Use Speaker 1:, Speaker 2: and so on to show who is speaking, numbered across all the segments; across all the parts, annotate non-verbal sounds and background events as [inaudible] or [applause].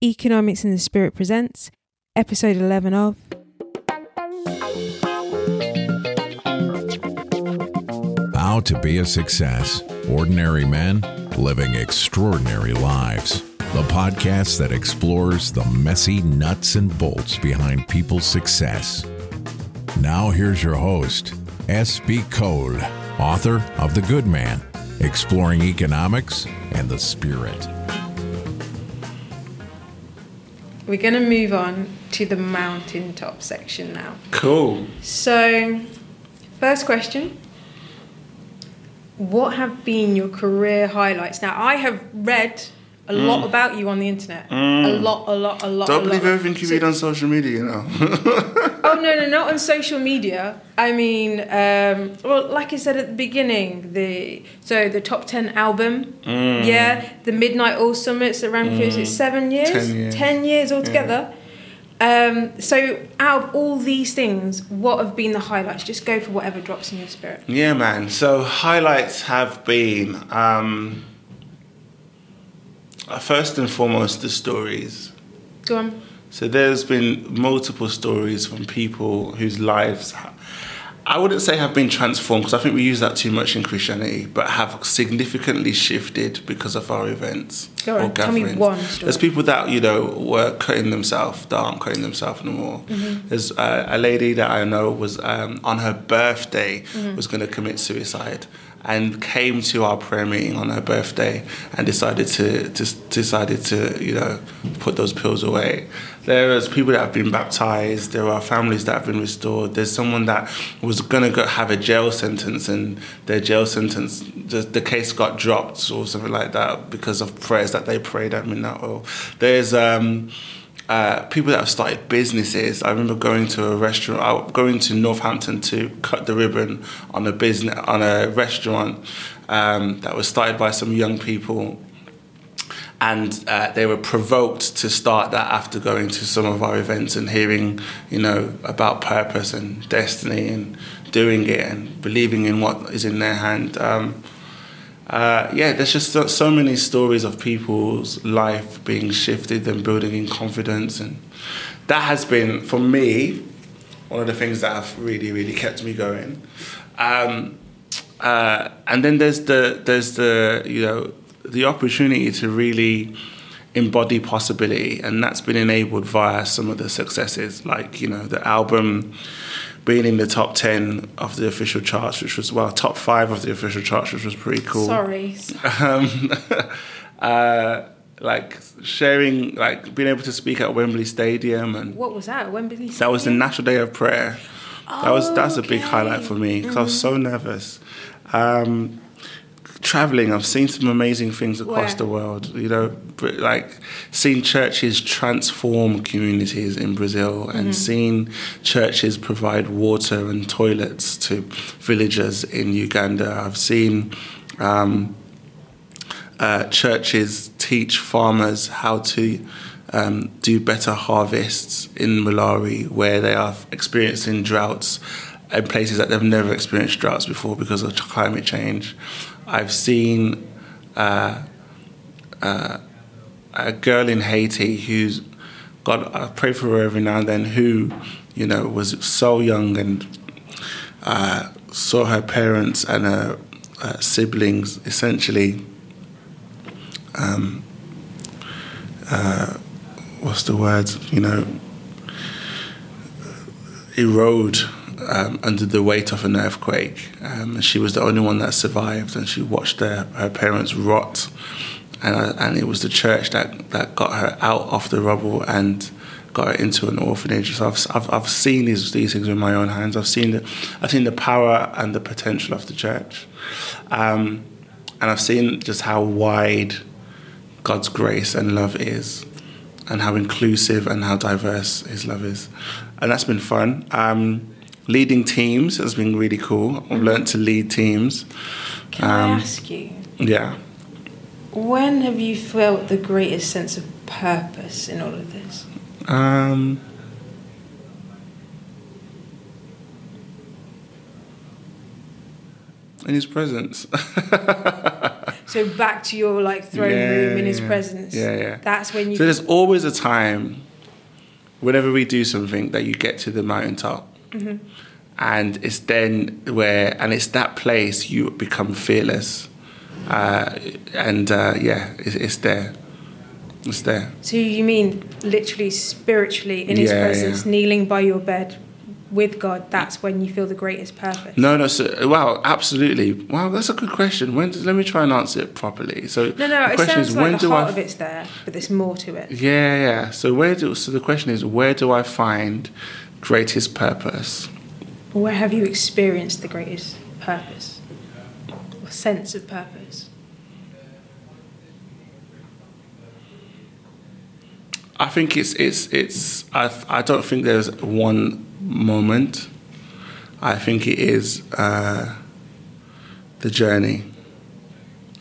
Speaker 1: Economics and the Spirit presents episode 11 of
Speaker 2: How to be a success. Ordinary men living extraordinary lives. The podcast that explores the messy nuts and bolts behind people's success. Now, here's your host, S.B. Cole, author of The Good Man, exploring economics and the spirit.
Speaker 1: We're going to move on to the mountaintop section now.
Speaker 3: Cool.
Speaker 1: So, first question What have been your career highlights? Now, I have read a lot about you on the internet. A lot, a lot, a lot.
Speaker 3: Don't
Speaker 1: a
Speaker 3: believe
Speaker 1: lot.
Speaker 3: everything you read on social media, you know. [laughs]
Speaker 1: Oh no, no, not on social media. I mean, um, well, like I said at the beginning, the so the top ten album, yeah, the Midnight Oil Summits that ran for is it seven years,
Speaker 3: Ten years.
Speaker 1: Ten years altogether. Um, so out of all these things, what have been the highlights? Just go for whatever drops in your spirit.
Speaker 3: yeah, man. So highlights have been um, first and foremost the stories.
Speaker 1: Go on.
Speaker 3: So there's been multiple stories from people whose lives, ha- I wouldn't say have been transformed because I think we use that too much in Christianity, but have significantly shifted because of our events.
Speaker 1: Go on,
Speaker 3: or
Speaker 1: tell me
Speaker 3: gatherings.
Speaker 1: one story.
Speaker 3: There's people that you know were cutting themselves, that aren't cutting themselves no more.
Speaker 1: Mm-hmm.
Speaker 3: There's uh, a lady that I know was um, on her birthday
Speaker 1: Mm-hmm.
Speaker 3: was going to commit suicide. And came to our prayer meeting on her birthday and decided to, to decided to you know put those pills away. There is people that have been baptized. There are families that have been restored. There's someone that was gonna go have a jail sentence, and their jail sentence, the, the case got dropped or something like that because of prayers that they prayed at midnight oil. There's um, uh, people that have started businesses. I remember going to a restaurant, going to Northampton to cut the ribbon on a business on a restaurant um, that was started by some young people and uh, they were provoked to start that after going to some of our events and hearing, you know, about purpose and destiny and doing it and believing in what is in their hand. Um, uh, yeah, there's just so, so many stories of people's life being shifted and building in confidence, and that has been for me one of the things that have really, really kept me going. Um, uh, and then there's the there's the you know the opportunity to really embody possibility, and that's been enabled via some of the successes, like you know the album being in the top ten of the official charts, which was well top five of the official charts, which was pretty cool
Speaker 1: Sorry.
Speaker 3: um, [laughs] uh, like sharing, like being able to speak at Wembley Stadium, and
Speaker 1: What was that? Wembley.
Speaker 3: that was the National Day of Prayer. That was that's a big highlight for me because I was so nervous. Um, traveling, I've seen some amazing things across
Speaker 1: Where?
Speaker 3: the world. You know, like seen churches transform communities in Brazil and seen churches provide water and toilets to villagers in Uganda. I've seen. Um, uh, churches teach farmers how to um, do better harvests in Malawi, where they are experiencing droughts in places that they've never experienced droughts before because of climate change. I've seen uh, uh, a girl in Haiti who's God, I pray for her every now and then, who, you know, was so young and uh, saw her parents and her uh, siblings essentially um, uh, what's the word? You know, erode um, under the weight of an earthquake. Um, and she was the only one that survived, and she watched her, her parents rot. And, uh, and it was the church that, that got her out of the rubble and got her into an orphanage. So I've, I've, I've seen these, these things with my own hands. I've seen the, I've seen the power and the potential of the church. Um, and I've seen just how wide God's grace and love is, and how inclusive and how diverse His love is, and that's been fun. Um, leading teams has been really cool. I've learned to lead teams.
Speaker 1: Can I
Speaker 3: Um,
Speaker 1: ask you?
Speaker 3: Yeah.
Speaker 1: When have you felt the greatest sense of purpose in all of this?
Speaker 3: Um, in His presence. [laughs]
Speaker 1: So back to your like throne
Speaker 3: Yeah,
Speaker 1: room in His
Speaker 3: yeah.
Speaker 1: presence.
Speaker 3: Yeah, yeah.
Speaker 1: That's when you.
Speaker 3: So there's always a time, whenever we do something, that you get to the mountaintop,
Speaker 1: Mm-hmm.
Speaker 3: and it's then where, and it's that place you become fearless, uh, and uh, yeah, it's, it's there, it's there.
Speaker 1: so you mean literally spiritually in His
Speaker 3: Yeah,
Speaker 1: presence,
Speaker 3: yeah.
Speaker 1: kneeling by your bed with God. That's when you feel the greatest purpose.
Speaker 3: No, no. So, wow, absolutely. Wow, that's a good question. When? Let me try and answer it properly. So,
Speaker 1: No, no.
Speaker 3: the question is,
Speaker 1: like
Speaker 3: when do I
Speaker 1: of it's there, but there's more to it.
Speaker 3: Yeah, yeah. So where do so the question is where do I find greatest purpose?
Speaker 1: Where have you experienced the greatest purpose or sense of purpose?
Speaker 3: I think it's it's it's I I don't think there's one moment. I think it is uh, the journey.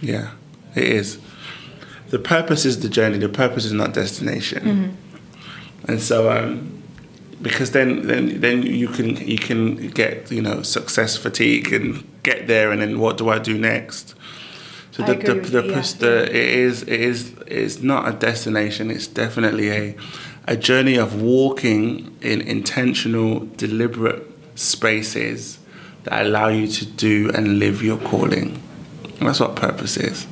Speaker 3: Yeah, it is. The purpose is the journey. The purpose is not destination. And so, um, because then, then, then you can you can get you know success fatigue and get there, and then what do I do next? So the the, the,
Speaker 1: yeah,
Speaker 3: the it is it is it's not a destination. It's definitely a a journey of walking in intentional, deliberate spaces that allow you to do and live your calling. And that's what purpose is.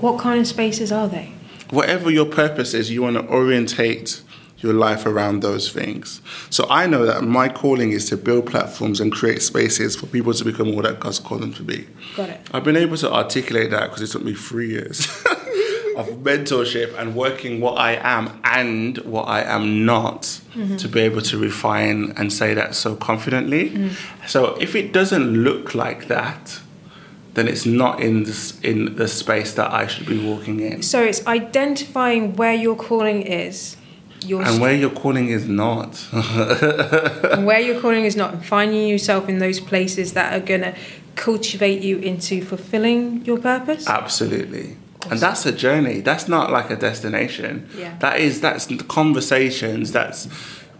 Speaker 1: What kind of spaces are they?
Speaker 3: whatever your purpose is, you want to orientate your life around those things. So I know that my calling is to build platforms and create spaces for people to become all that God's called them to be.
Speaker 1: Got it.
Speaker 3: I've been able to articulate that because it took me three years [laughs] of mentorship and working what I am and what I am not mm-hmm. to be able to refine and say that so confidently. Mm-hmm. So if it doesn't look like that, then it's not in this, in the space that I should be walking in.
Speaker 1: So it's identifying where your calling is, your
Speaker 3: And where your calling is not. [laughs]
Speaker 1: and where your calling is not, and finding yourself in those places that are gonna cultivate you into fulfilling your purpose.
Speaker 3: Absolutely. And that's a journey. That's not like a destination.
Speaker 1: Yeah.
Speaker 3: That is that's conversations, that's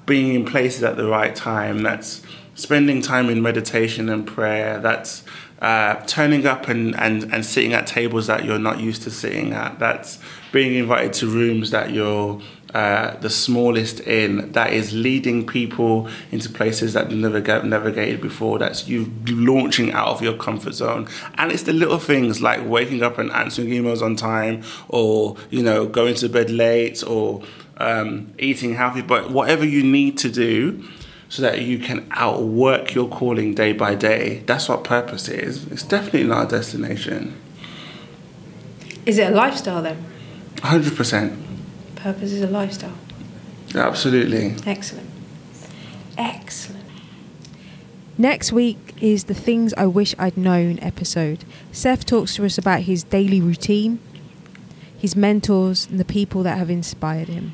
Speaker 3: being in places at the right time, that's spending time in meditation and prayer, that's uh, turning up and, and, and sitting at tables that you're not used to sitting at. That's being invited to rooms that you're uh, the smallest in. That is leading people into places that they never get navigated before. That's you launching out of your comfort zone. And it's the little things like waking up and answering emails on time, or you know going to bed late, or um, eating healthy. But whatever you need to do so that you can outwork your calling day by day. That's what purpose is. It's definitely not a destination.
Speaker 1: Is it a lifestyle then?
Speaker 3: 100%.
Speaker 1: Purpose is a lifestyle.
Speaker 3: Absolutely.
Speaker 1: Excellent. Excellent. Next week is the Things I Wish I'd Known episode. Seth talks to us about his daily routine, his mentors, and the people that have inspired him.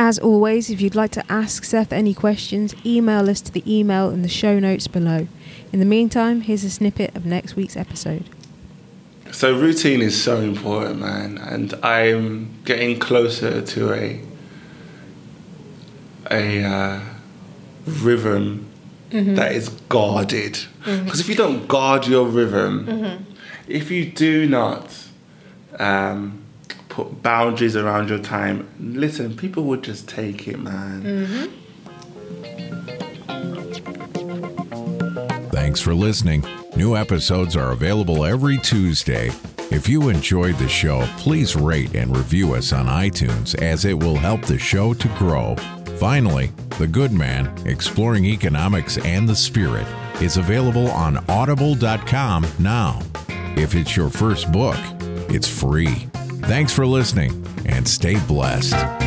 Speaker 1: As always, if you'd like to ask Seth any questions, email us to the email in the show notes below. In the meantime, here's a snippet of next week's episode.
Speaker 3: So routine is so important, man, and I'm getting closer to a a uh, rhythm that is guarded. Because if you don't guard your rhythm, if you do not um, put boundaries around your time, listen, people would just take it, man.
Speaker 2: Thanks for listening. New episodes are available every Tuesday. If you enjoyed the show, please rate and review us on iTunes as it will help the show to grow. Finally, The Good Man Exploring Economics and the Spirit is available on audible.com now. If it's your first book, it's free. Thanks for listening and stay blessed.